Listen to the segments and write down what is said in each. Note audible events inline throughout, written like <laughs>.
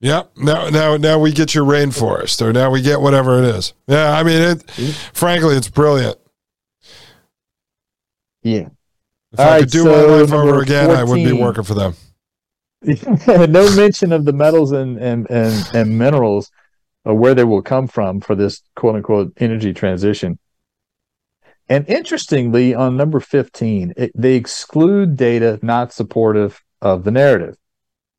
Yep. Now, now, now we get your rainforest, or now we get whatever it is. Yeah, I mean, it. Frankly, it's brilliant. Yeah. If All I right, could do so my life over again, I would be working for them. <laughs> no mention of the metals and and and, and minerals or where they will come from for this quote unquote energy transition. And interestingly, on number 15, it, they exclude data not supportive of the narrative.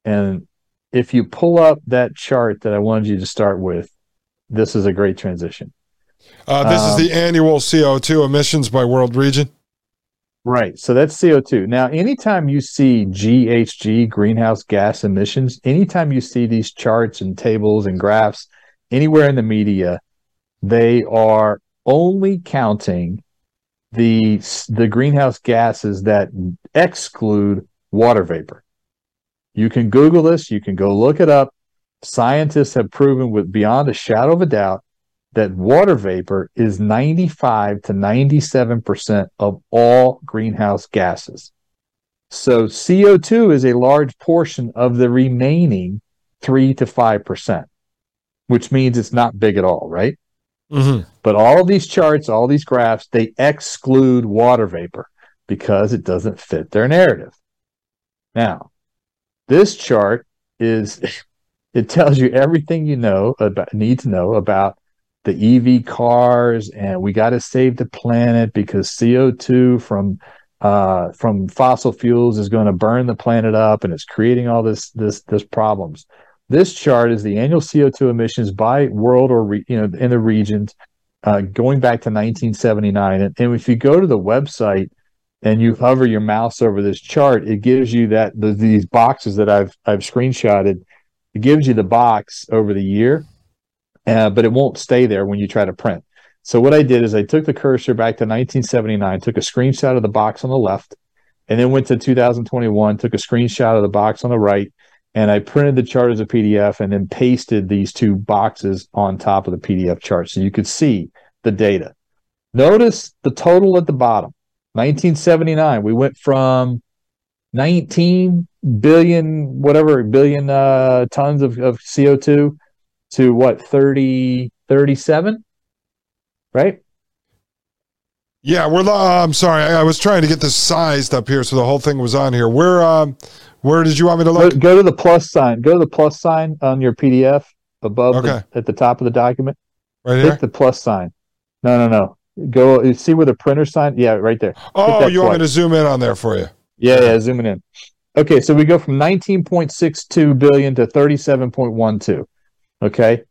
And if you pull up that chart that I wanted you to start with, this is a great transition. Uh, this Um, is the annual CO2 emissions by world region. Right. So that's CO2. Now, anytime you see GHG, greenhouse gas emissions, anytime you see these charts and tables and graphs anywhere in the media, they are only counting the the greenhouse gases that exclude water vapor. You can Google this, you can go look it up. Scientists have proven with beyond a shadow of a doubt that water vapor is 95 to 97% of all greenhouse gases. So CO2 is a large portion of the remaining 3 to 5%, which means it's not big at all, right? Mm-hmm. But all of these charts, all these graphs, they exclude water vapor because it doesn't fit their narrative. Now, this chart is <laughs> it tells you everything you know about need to know about the EV cars and we got to save the planet because CO2 from uh, from fossil fuels is going to burn the planet up and it's creating all this this this problems. This chart is the annual CO2 emissions by world or re, you know in the regions uh, going back to 1979. And, and if you go to the website and you hover your mouse over this chart, it gives you that the, these boxes that I've I've screenshotted. It gives you the box over the year, uh, but it won't stay there when you try to print. So what I did is I took the cursor back to 1979, took a screenshot of the box on the left, and then went to 2021, took a screenshot of the box on the right, and I printed the chart as a PDF and then pasted these two boxes on top of the PDF chart so you could see the data. Notice the total at the bottom. 1979, we went from 19 billion, whatever, billion uh, tons of, of CO2 to what, 30, 37? Right? Yeah, we're. Uh, I'm sorry, I, I, was trying to get this sized up here, so the whole thing was on here. Where, um, where did you want me to look? Go, go to the plus sign. Go to the plus sign on your PDF above okay. the, at the top of the document. Right here. Hit the plus sign. No, no, no. Go see where the printer sign. Yeah, right there. Oh, you want me to zoom in on there for you? Yeah, yeah, zooming in. Okay, so we go from 19.62 billion to 37.12. Okay,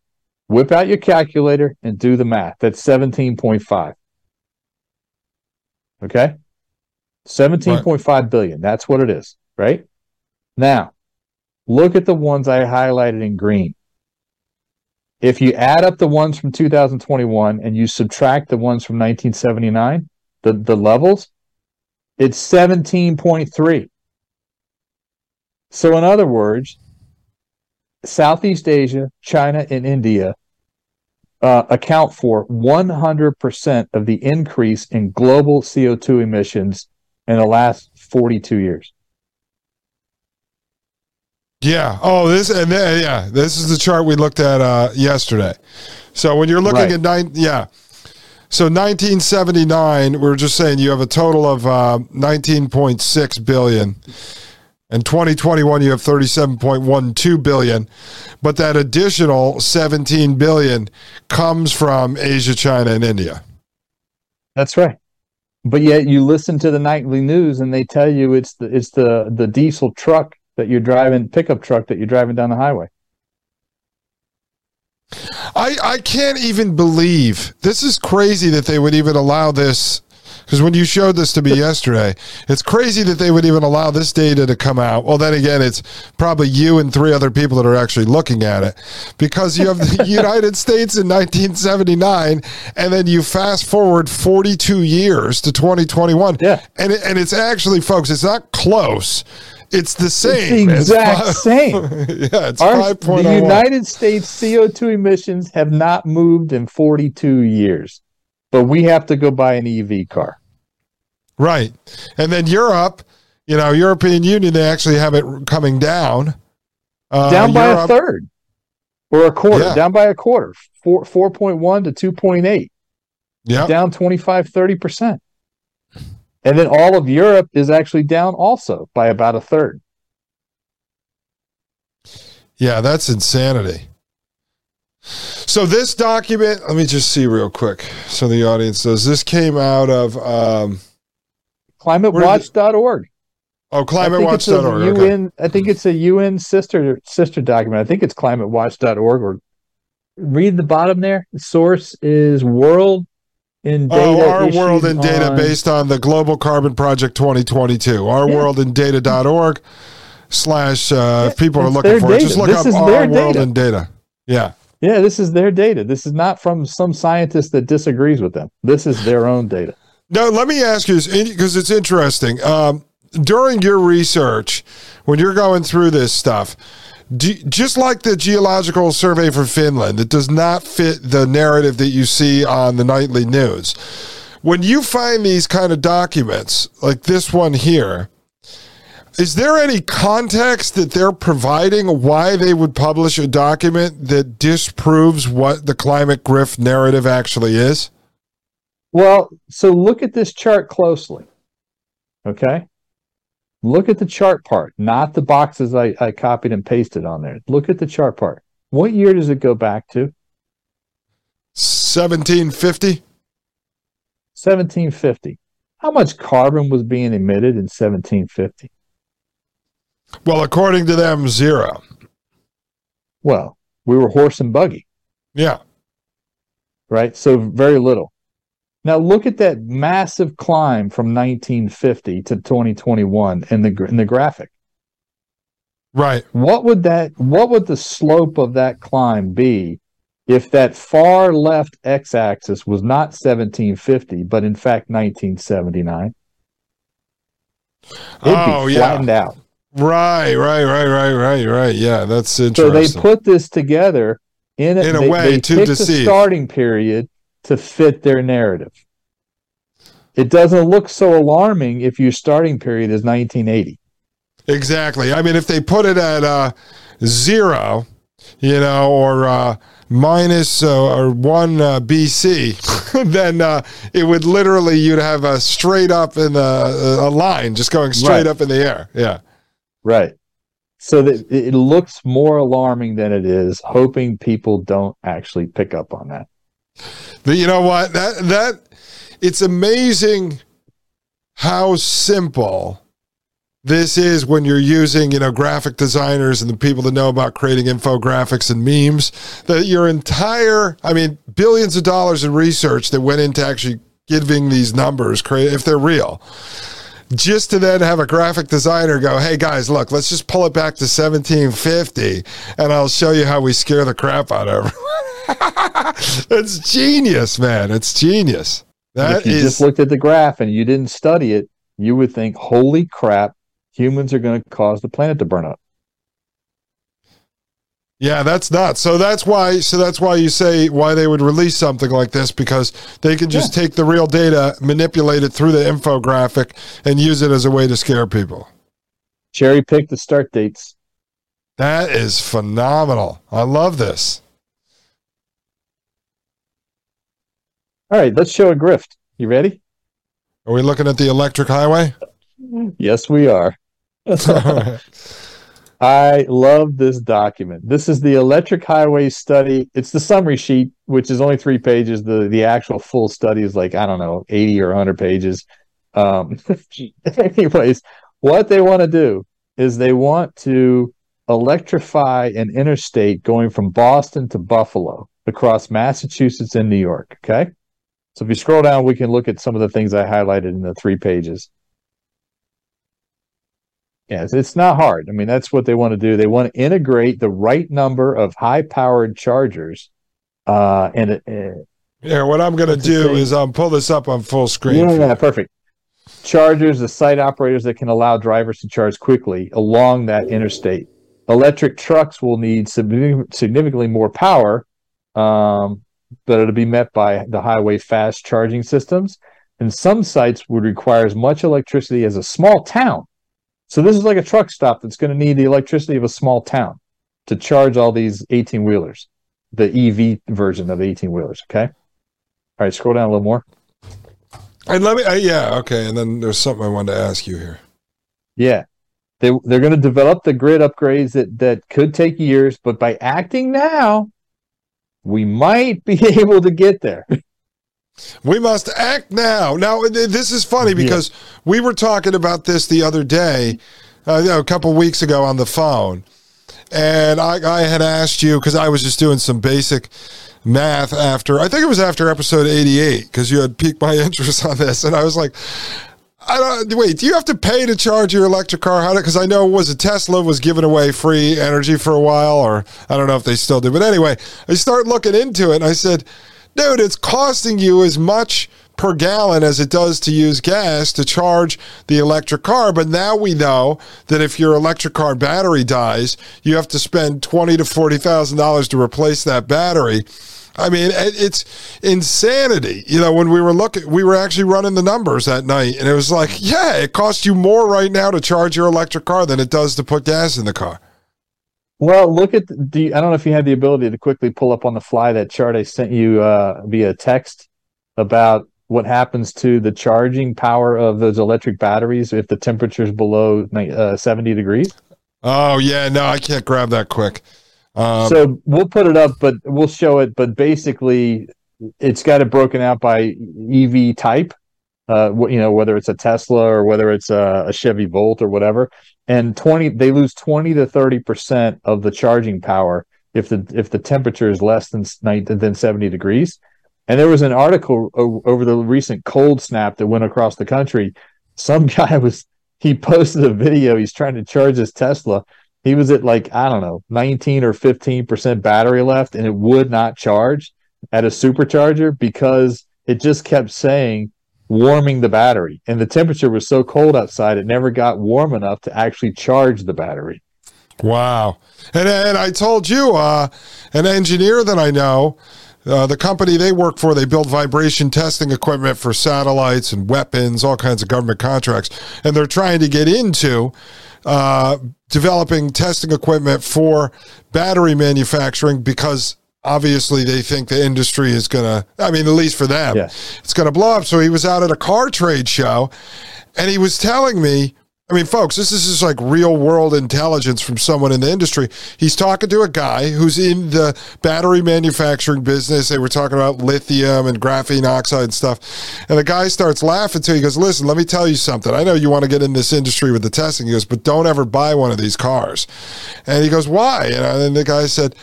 whip out your calculator and do the math. That's 17.5. Okay, 17.5 right. billion. That's what it is, right? Now, look at the ones I highlighted in green. If you add up the ones from 2021 and you subtract the ones from 1979, the, the levels, it's 17.3. So, in other words, Southeast Asia, China, and India uh, account for 100% of the increase in global CO2 emissions in the last 42 years. Yeah. Oh, this and then, yeah, this is the chart we looked at uh, yesterday. So when you're looking right. at nine, yeah. So 1979, we are just saying you have a total of uh, 19.6 billion. In 2021, you have 37.12 billion, but that additional 17 billion comes from Asia, China, and India. That's right. But yet you listen to the nightly news and they tell you it's the it's the the diesel truck that you're driving, pickup truck that you're driving down the highway. I I can't even believe this is crazy that they would even allow this because when you showed this to me yesterday, it's crazy that they would even allow this data to come out. Well, then again, it's probably you and three other people that are actually looking at it because you have the <laughs> United States in 1979, and then you fast forward 42 years to 2021. Yeah. And, it, and it's actually, folks, it's not close. It's the same. It's the exact it's five, same. <laughs> yeah, it's Our, 5.01. The United States CO2 emissions have not moved in 42 years, but we have to go buy an EV car. Right. And then Europe, you know, European Union, they actually have it coming down. Uh, down by Europe, a third or a quarter, yeah. down by a quarter, four, 4.1 to 2.8. Yeah. Down 25, 30%. And then all of Europe is actually down also by about a third. Yeah, that's insanity. So this document, let me just see real quick. So the audience does. This came out of um, climatewatch.org. Oh, climatewatch.org. UN, okay. I think it's a UN sister sister document. I think it's climatewatch.org or read the bottom there. The source is World in data. Oh, our world in data on... based on the Global Carbon Project 2022. Our yeah. world in data.org slash uh, if people are looking for it. Just look this up our world in data. Yeah. Yeah, this is their data. This is not from some scientist that disagrees with them. This is their own data. Now, let me ask you because it's interesting. Um, during your research, when you're going through this stuff, just like the geological survey for Finland, it does not fit the narrative that you see on the nightly news. When you find these kind of documents, like this one here, is there any context that they're providing why they would publish a document that disproves what the climate grift narrative actually is? Well, so look at this chart closely. Okay. Look at the chart part, not the boxes I, I copied and pasted on there. Look at the chart part. What year does it go back to? 1750. 1750. How much carbon was being emitted in 1750? Well, according to them, zero. Well, we were horse and buggy. Yeah. Right. So very little. Now look at that massive climb from 1950 to 2021 in the in the graphic. Right. What would that what would the slope of that climb be if that far left x-axis was not 1750 but in fact 1979? It'd oh, be flattened yeah. out. Right, right, right, right, right, right. Yeah, that's interesting. So they put this together in a, in a they, way they to deceive. The starting period to fit their narrative. It doesn't look so alarming if your starting period is 1980. Exactly. I mean, if they put it at uh, zero, you know, or uh, minus uh, or one uh, BC, <laughs> then uh, it would literally you'd have a straight up in the a line just going straight Right. up in the air. Yeah. Right. So that it looks more alarming than it is, hoping people don't actually pick up on that. But you know what? That that it's amazing how simple this is when you're using, you know, graphic designers and the people that know about creating infographics and memes. That your entire, I mean, billions of dollars in research that went into actually giving these numbers, if they're real. Just to then have a graphic designer go, hey guys, look, let's just pull it back to 1750 and I'll show you how we scare the crap out of everyone. <laughs> <laughs> it's genius, man. It's genius. That if you is, just looked at the graph and you didn't study it, you would think, holy crap, humans are going to cause the planet to burn up. yeah, that's not. So that's why, so that's why you say why they would release something like this because they can just take the real data, manipulate it through the infographic, and use it as a way to scare people. Cherry pick the start dates. That is phenomenal. I love this. All right, let's show a grift. You ready? Are we looking at the electric highway? Yes, we are. <laughs> I love this document. This is the electric highway study. It's the summary sheet, which is only three pages. The the actual full study is like, I don't know, 80 or 100 pages. Um, <laughs> anyways, what they want to do is they want to electrify an interstate going from Boston to Buffalo across Massachusetts and New York. Okay. So if you scroll down, we can look at some of the things I highlighted in the three pages. Yes, it's not hard. I mean, that's what they want to do. They want to integrate the right number of high-powered chargers, uh, and it, uh, Yeah, what I'm going to do is um, pull this up on full screen. yeah, yeah, perfect. Chargers, the site operators that can allow drivers to charge quickly along that interstate. Electric trucks will need significantly more power, um, but it'll be met by the highway fast charging systems. And some sites would require as much electricity as a small town. So this is like a truck stop that's going to need the electricity of a small town to charge all these 18 wheelers, the EV version of the 18 wheelers. Okay. All right, scroll down a little more. And let me, uh, yeah, okay. And then there's something I wanted to ask you here. Yeah. They they're going to develop the grid upgrades that that could take years, but by acting now, we might be <laughs> able to get there. We must act now. Now, this is funny Yeah. because we were talking about this the other day, uh, you know, a couple weeks ago on the phone. And I, I had asked you, because I was just doing some basic math after, I think it was after episode 88, because you had piqued my <laughs> interest on this. And I was like, I don't wait. Do you have to pay to charge your electric car? How? Because I know was it Tesla was giving away free energy for a while, or I don't know if they still do. But anyway, I start looking into it, and I said, "Dude, it's costing you as much per gallon as it does to use gas to charge the electric car." But now we know that if your electric car battery dies, you have to spend twenty to forty thousand dollars to replace that battery. I mean, it's insanity. You know, when we were looking, we were actually running the numbers that night, and it was like, yeah, it costs you more right now to charge your electric car than it does to put gas in the car. Well, look at the. I don't know if you had the ability to quickly pull up on the fly that chart I sent you uh, via text about what happens to the charging power of those electric batteries if the temperature is below uh, 70 degrees. Oh yeah, no, I can't grab that quick. Um, so we'll put it up, but we'll show it. But basically, it's got it broken out by EV type. Uh, you know, whether it's a Tesla or whether it's a, a Chevy Volt or whatever. And twenty, they lose twenty to thirty percent of the charging power if the if the temperature is less than than seventy degrees. And there was an article o- over the recent cold snap that went across the country. Some <laughs> guy was he posted a video. He's trying to charge his Tesla. He was at like I don't know, nineteen or fifteen percent battery left, and it would not charge at a supercharger because it just kept saying warming the battery, and the temperature was so cold outside it never got warm enough to actually charge the battery. Wow. And, and I told you, uh, an engineer that I know, uh, the company they work for, they build vibration testing equipment for satellites and weapons, all kinds of government contracts. And they're trying to get into uh, developing testing equipment for battery manufacturing because obviously they think the industry is going to, I mean, at least for them, Yeah. it's going to blow up. So he was out at a car trade show and he was telling me, I mean, folks, this is just like real world intelligence from someone in the industry. He's talking to a guy who's in the battery manufacturing business. They were talking about lithium and graphene oxide and stuff. And the guy starts laughing too. He goes, Listen, let me tell you something. I know you want to get in this industry with the testing. He goes, But don't ever buy one of these cars. And he goes, Why? And then the guy said,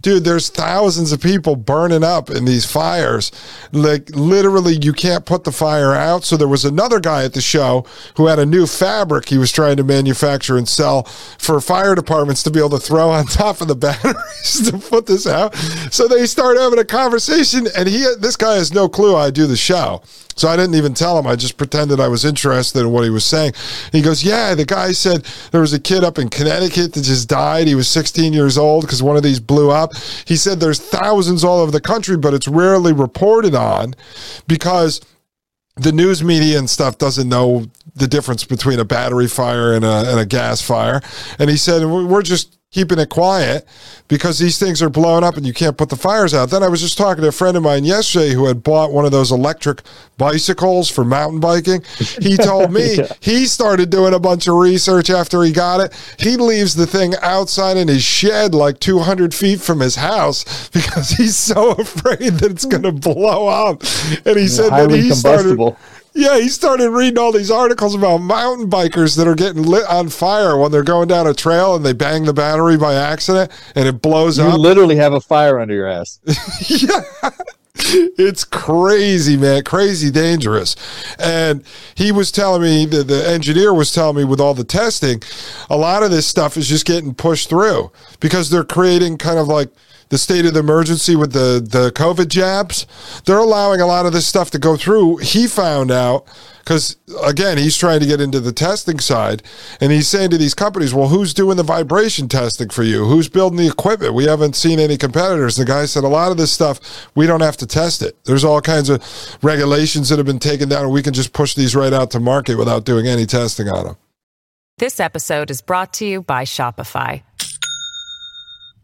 dude there's thousands of people burning up in these fires. Like literally you can't put the fire out. So there was another guy at the show who had a new fabric he was trying to manufacture and sell for fire departments to be able to throw on <laughs> top of the batteries to put this out. So they start having a conversation and he this guy has no clue i do the show so I didn't even tell him. I just pretended I was interested in what he was saying. He goes, Yeah, the guy said there was a kid up in Connecticut that just died. He was 16 years old because one of these blew up. He said there's thousands all over the country, but it's rarely reported on because the news media and stuff doesn't know the difference between a battery fire and a, and a gas fire. And he said, We're just keeping it quiet because these things are blowing up and you can't put the fires out. Then I was just talking to a friend of mine yesterday who had bought one of those electric bicycles for mountain biking. He told me <laughs> Yeah. he started doing a bunch of research after he got it. He leaves the thing outside in his shed like 200 feet from his house <laughs> because he's so <laughs> afraid that it's going to blow up. And he said that he started. Yeah, he started reading all these articles about mountain bikers that are getting lit on fire when they're going down a trail and they bang the battery by accident and it blows You up. You literally have a fire under your ass. <laughs> yeah. It's crazy, man. Crazy dangerous. And he was telling me, the, the engineer was telling me with all the testing, a lot of this stuff is just getting pushed through because they're creating kind of like the state of the emergency with the, the COVID jabs. They're allowing a lot of this stuff to go through. He found out because, again, he's trying to get into the testing side and he's saying to these companies, well, who's doing the vibration testing for you? Who's building the equipment? We haven't seen any competitors. The guy said, a lot of this stuff, we don't have to test it. There's all kinds of regulations that have been taken down and we can just push these right out to market without doing any testing on them. This episode is brought to you by Shopify.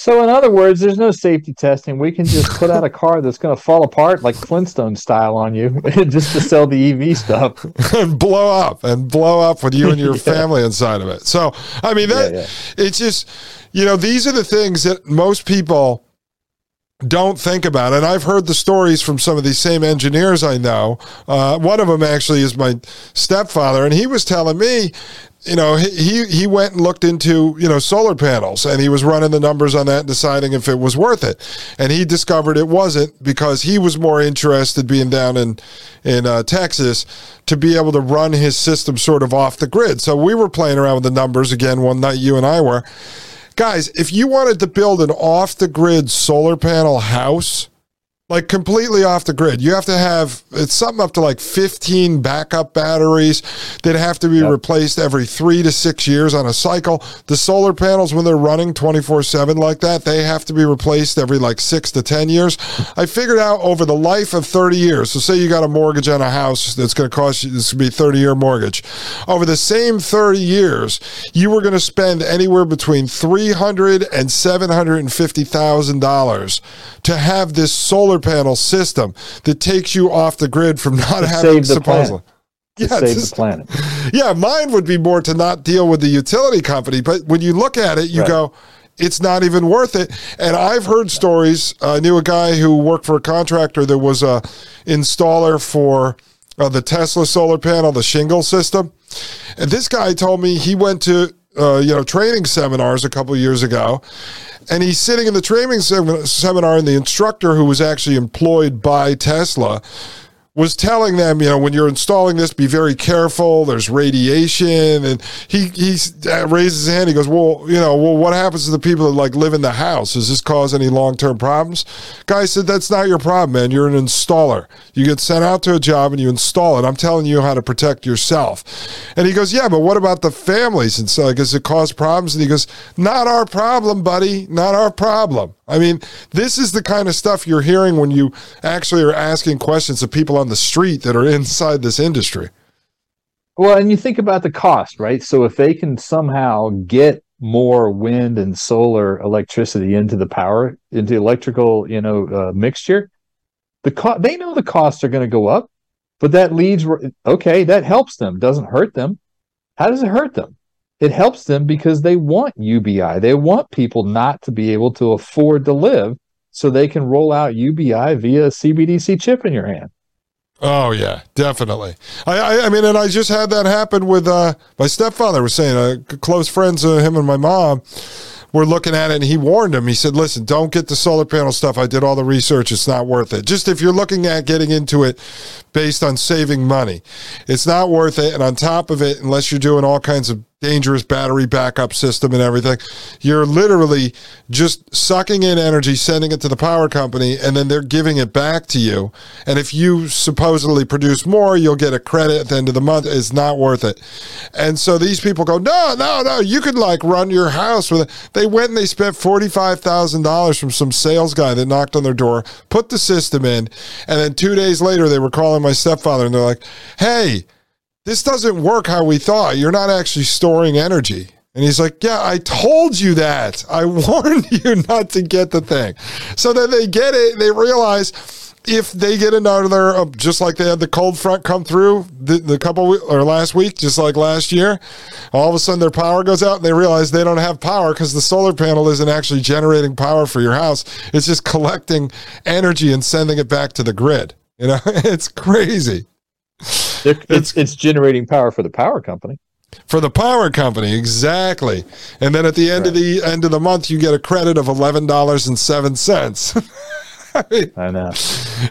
So, in other words, there's no safety testing. We can just put out a car that's going to fall apart like Flintstone style on you <laughs> just to sell the EV stuff. and blow up and blow up with you and your <laughs> Yeah. family inside of it. So, I mean, that Yeah, it's just, you know, these are the things that most people don't think about. And I've heard the stories from some of these same engineers I know. Uh, one of them actually is my stepfather, and he was telling me, you know, he, he went and looked into you know solar panels, and he was running the numbers on that, and deciding if it was worth it. And he discovered it wasn't because he was more interested being down in in uh, Texas to be able to run his system sort of off the grid. So we were playing around with the numbers again one night. You and I were guys, if you wanted to build an off the grid solar panel house, like completely off the grid, you have to have it's something up to like 15 backup batteries that have to be replaced every three to six years on a cycle. The solar panels, when they're running 24 7 like that, they have to be replaced every like six to 10 years. I figured out over the life of 30 years, so say you got a mortgage on a house that's going to cost you, this would be 30 year mortgage. Over the same 30 years, you were going to spend anywhere between 300 and $750,000 to have this solar panel system that takes you off the grid from not having supposedly. Yeah, save just- the planet. <laughs> yeah, mine would be more to not deal with the utility company. But when you look at it, you Right. go, it's not even worth it. And I've heard stories. I knew a guy who worked for a contractor that was a installer for uh, the Tesla solar panel, the shingle system. And this guy told me he went to uh, you know training seminars a couple years ago, and he's sitting in the training sem- seminar, and the instructor who was actually employed by Tesla was telling them, you know, when you're installing this, be very careful. There's radiation, and he he raises his hand. He goes, well, you know, well, what happens to the people that like live in the house? Does this cause any long term problems? Guy said, that's not your problem, man. You're an installer. You get sent out to a job and you install it. I'm telling you how to protect yourself. And he goes, yeah, but what about the families? And so, does it cause problems? And he goes, not our problem, buddy. Not our problem. I mean, this is the kind of stuff you're hearing when you actually are asking questions of people on the street that are inside this industry. Well, and you think about the cost, right? So if they can somehow get more wind and solar electricity into the power, into electrical, you know, uh, mixture, the co- they know the costs are going to go up, but that leads okay, that helps them, doesn't hurt them. How does it hurt them? It helps them because they want UBI. They want people not to be able to afford to live so they can roll out UBI via a CBDC chip in your hand. Oh yeah, definitely. I, I, I mean, and I just had that happen with uh, my stepfather. Was saying uh, close friends of him and my mom were looking at it, and he warned him. He said, "Listen, don't get the solar panel stuff. I did all the research. It's not worth it. Just if you're looking at getting into it based on saving money, it's not worth it. And on top of it, unless you're doing all kinds of dangerous battery backup system and everything. You're literally just sucking in energy, sending it to the power company, and then they're giving it back to you. And if you supposedly produce more, you'll get a credit at the end of the month. It's not worth it. And so these people go, no, no, no, you could like run your house with it. They went and they spent $45,000 from some sales guy that knocked on their door, put the system in, and then two days later they were calling my stepfather and they're like, hey, this doesn't work how we thought. You're not actually storing energy. And he's like, Yeah, I told you that. I <laughs> warned you not to get the thing. So then they get it. They realize if they get another, uh, just like they had the cold front come through the, the couple or last week, just like last year, all of a sudden their power goes out and they realize they don't have power because the solar panel isn't actually generating power for your house. It's just collecting energy and sending it back to the grid. You know, <laughs> it's crazy it's it's generating power for the power company. For the power company, exactly. And then at the end right. of the end of the month, you get a credit of eleven dollars and seven cents. <laughs> I, I know.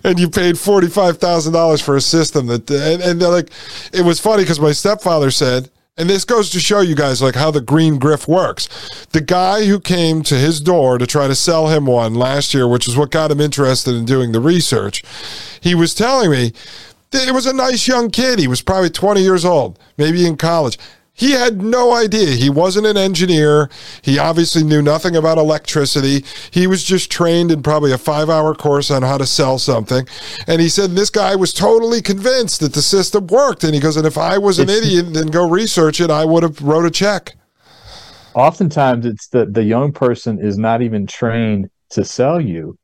And you paid forty five thousand dollars for a system that, and, and they're like, it was funny because my stepfather said, and this goes to show you guys like how the green grift works. The guy who came to his door to try to sell him one last year, which is what got him interested in doing the research, he was telling me it was a nice young kid. He was probably 20 years old, maybe in college. He had no idea. He wasn't an engineer. He obviously knew nothing about electricity. He was just trained in probably a five hour course on how to sell something. And he said this guy was totally convinced that the system worked. And he goes, and if I was an idiot and go research it, I would have wrote a check. Oftentimes it's that the young person is not even trained to sell you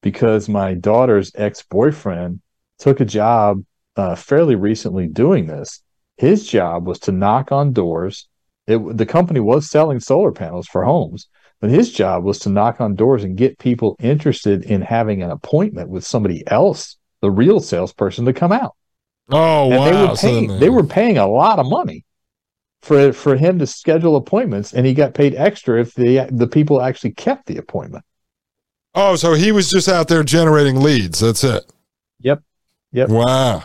because my daughter's ex-boyfriend took a job uh, fairly recently doing this. His job was to knock on doors. It, the company was selling solar panels for homes, but his job was to knock on doors and get people interested in having an appointment with somebody else, the real salesperson, to come out. Oh, and wow! They were paying. So they were paying a lot of money for for him to schedule appointments, and he got paid extra if the the people actually kept the appointment. Oh, so he was just out there generating leads. That's it. Yep. Yep. Wow.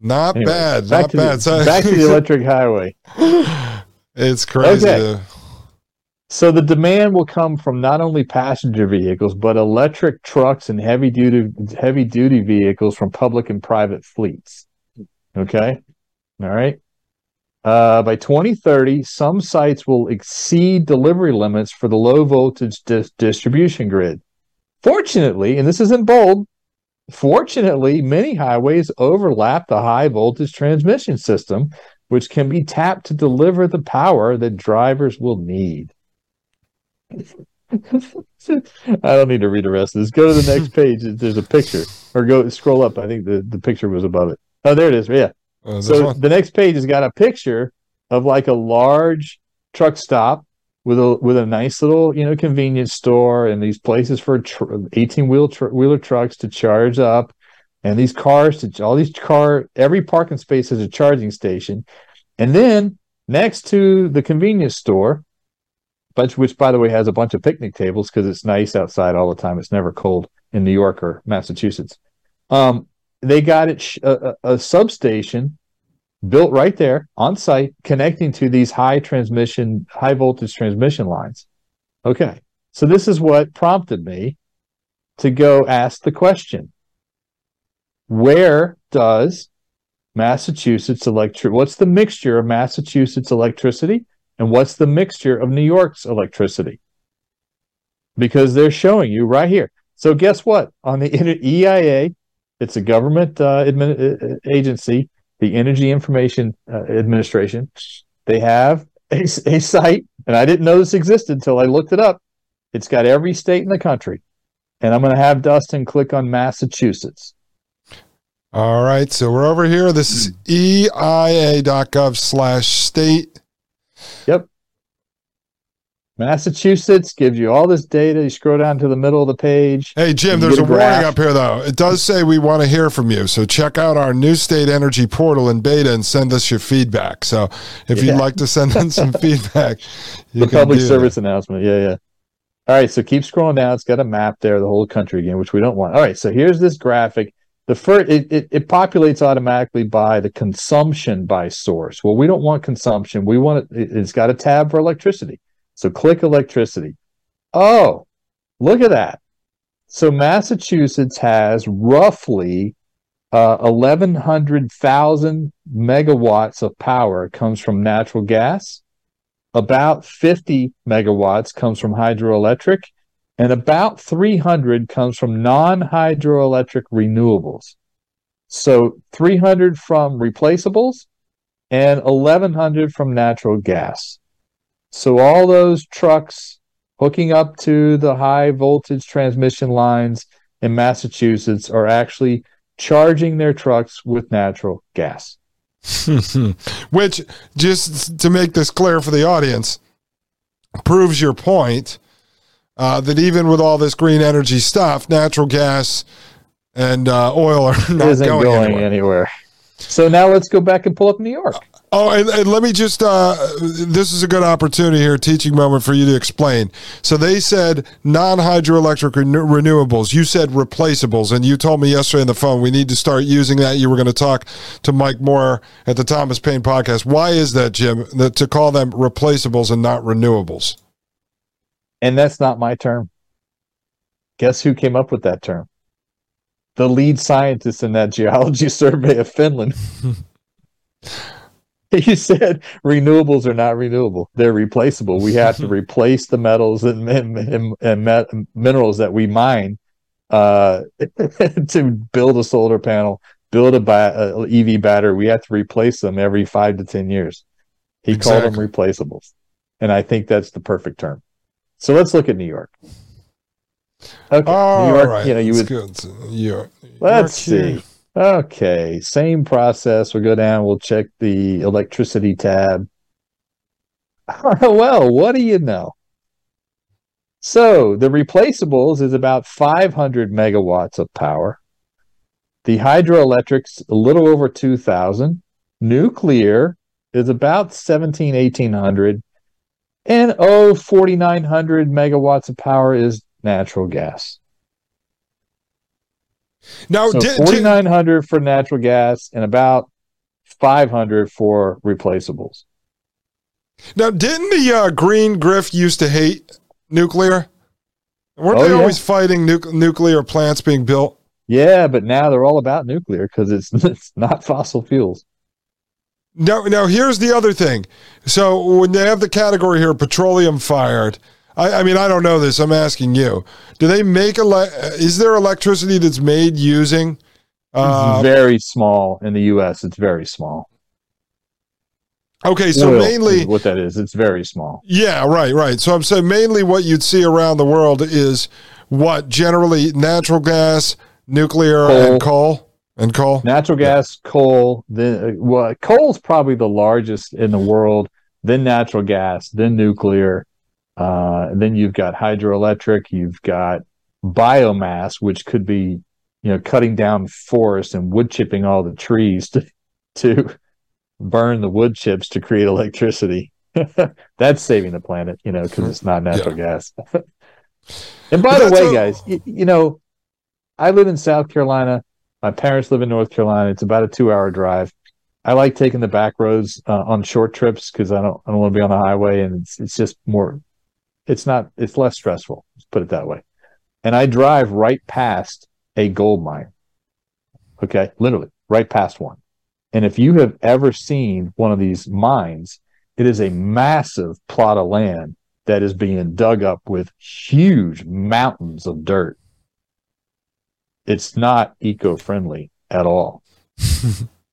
Not anyway, bad. Not bad. The, back to the <laughs> electric highway. It's crazy. Okay. So the demand will come from not only passenger vehicles, but electric trucks and heavy duty heavy duty vehicles from public and private fleets. Okay. All right. Uh, by 2030, some sites will exceed delivery limits for the low voltage dis- distribution grid. Fortunately, and this is in bold, Fortunately, many highways overlap the high voltage transmission system, which can be tapped to deliver the power that drivers will need. <laughs> I don't need to read the rest of this. Go to the next <laughs> page. There's a picture, or go scroll up. I think the, the picture was above it. Oh, there it is. Yeah. Oh, so the next page has got a picture of like a large truck stop with a with a nice little you know convenience store and these places for 18 wheel tr- wheeler trucks to charge up and these cars, to all these car, every parking space has a charging station, and then next to the convenience store, but which by the way has a bunch of picnic tables because it's nice outside all the time. It's never cold in New York or Massachusetts. Um, they got it sh- a, a, substation built right there on site, connecting to these high transmission, high voltage transmission lines. Okay, so this is what prompted me to go ask the question: Where does Massachusetts electric? What's the mixture of Massachusetts electricity and what's the mixture of New York's electricity? Because they're showing you right here. So guess what? On the EIA, it's a government uh, admin, uh, agency, the Energy Information uh, Administration. They have a, a site, and I didn't know this existed until I looked it up. It's got every state in the country. And I'm going to have Dustin click on Massachusetts. All right, so we're over here. This is eia.gov slash state. Yep. Massachusetts gives you all this data. You scroll down to the middle of the page. Hey, Jim, there's a, a warning up here, though. It does say we want to hear from you. So check out our new state energy portal in beta and send us your feedback. So if yeah. you'd like to send in some <laughs> feedback, the public service that. announcement. Yeah, yeah. All right, so keep scrolling down. It's got a map there, the whole country again, which we don't want. All right, so here's this graphic the first it, it, it, populates automatically by the consumption by source well we don't want consumption we want it it's got a tab for electricity so click electricity oh look at that so massachusetts has roughly uh, 1100,000 megawatts of power comes from natural gas about 50 megawatts comes from hydroelectric and about 300 comes from non-hydroelectric renewables. So 300 from replaceables and 1100 from natural gas. So all those trucks hooking up to the high voltage transmission lines in Massachusetts are actually charging their trucks with natural gas. <laughs> Which, just to make this clear for the audience, proves your point uh, that even with all this green energy stuff, natural gas and uh, oil are <laughs> not going, going anywhere. anywhere. So now let's go back and pull up New York. Oh, and, and, let me just, uh, this is a good opportunity here, teaching moment for you to explain. So they said non hydroelectric renewables. You said replaceables. And you told me yesterday on the phone we need to start using that. You were going to talk to Mike Moore at the Thomas Paine podcast. Why is that, Jim, that to call them replaceables and not renewables? And that's not my term. Guess who came up with that term? The lead scientist in that geology <laughs> survey of Finland. <laughs> <laughs> he said renewables are not renewable; they're replaceable. We have to <laughs> replace the metals and, and, and, and minerals that we mine uh, <laughs> to build a solar panel, build a, ba- a, EV battery. We have to replace them every five to ten years. He exactly. called them replaceables, and I think that's the perfect term. So let's look at New York. Okay, All New York. Right. You know, you would. York. Let's see. Okay, same process. We'll go down. We'll check the electricity tab. <laughs> well, what do you know? So the replaceables is about 500 megawatts of power. The hydroelectrics a little over 2,000. Nuclear is about 17, 1800. And oh, 4,900 megawatts of power is natural gas. Now, so 4,900 for natural gas and about 500 for replaceables. Now, didn't the uh, Green Grift used to hate nuclear? Weren't oh, they yeah. always fighting nu- nuclear plants being built? Yeah, but now they're all about nuclear because it's <laughs> it's not fossil fuels. Now, now here's the other thing. So when they have the category here, petroleum fired. I, I mean, I don't know this. I'm asking you. Do they make ele- Is there electricity that's made using? Uh, very small in the U.S. It's very small. Okay, so Oil mainly what that is, it's very small. Yeah, right, right. So I'm saying mainly what you'd see around the world is what generally natural gas, nuclear, coal. and coal. And coal, natural gas, yeah. coal. Then well, coal's probably the largest in the world. Then natural gas, then nuclear. Uh, then you've got hydroelectric. You've got biomass, which could be you know, cutting down forests and wood chipping all the trees to, <laughs> to burn the wood chips to create electricity. <laughs> That's saving the planet, you know, because it's not natural yeah. gas. <laughs> and by the way, a- guys, you, you know, I live in South Carolina. My parents live in North Carolina. It's about a two-hour drive. I like taking the back roads uh, on short trips because I don't I don't want to be on the highway, and it's it's just more. It's not. It's less stressful. Let's put it that way. And I drive right past a gold mine. Okay, literally right past one. And if you have ever seen one of these mines, it is a massive plot of land that is being dug up with huge mountains of dirt. It's not eco friendly at all. <laughs>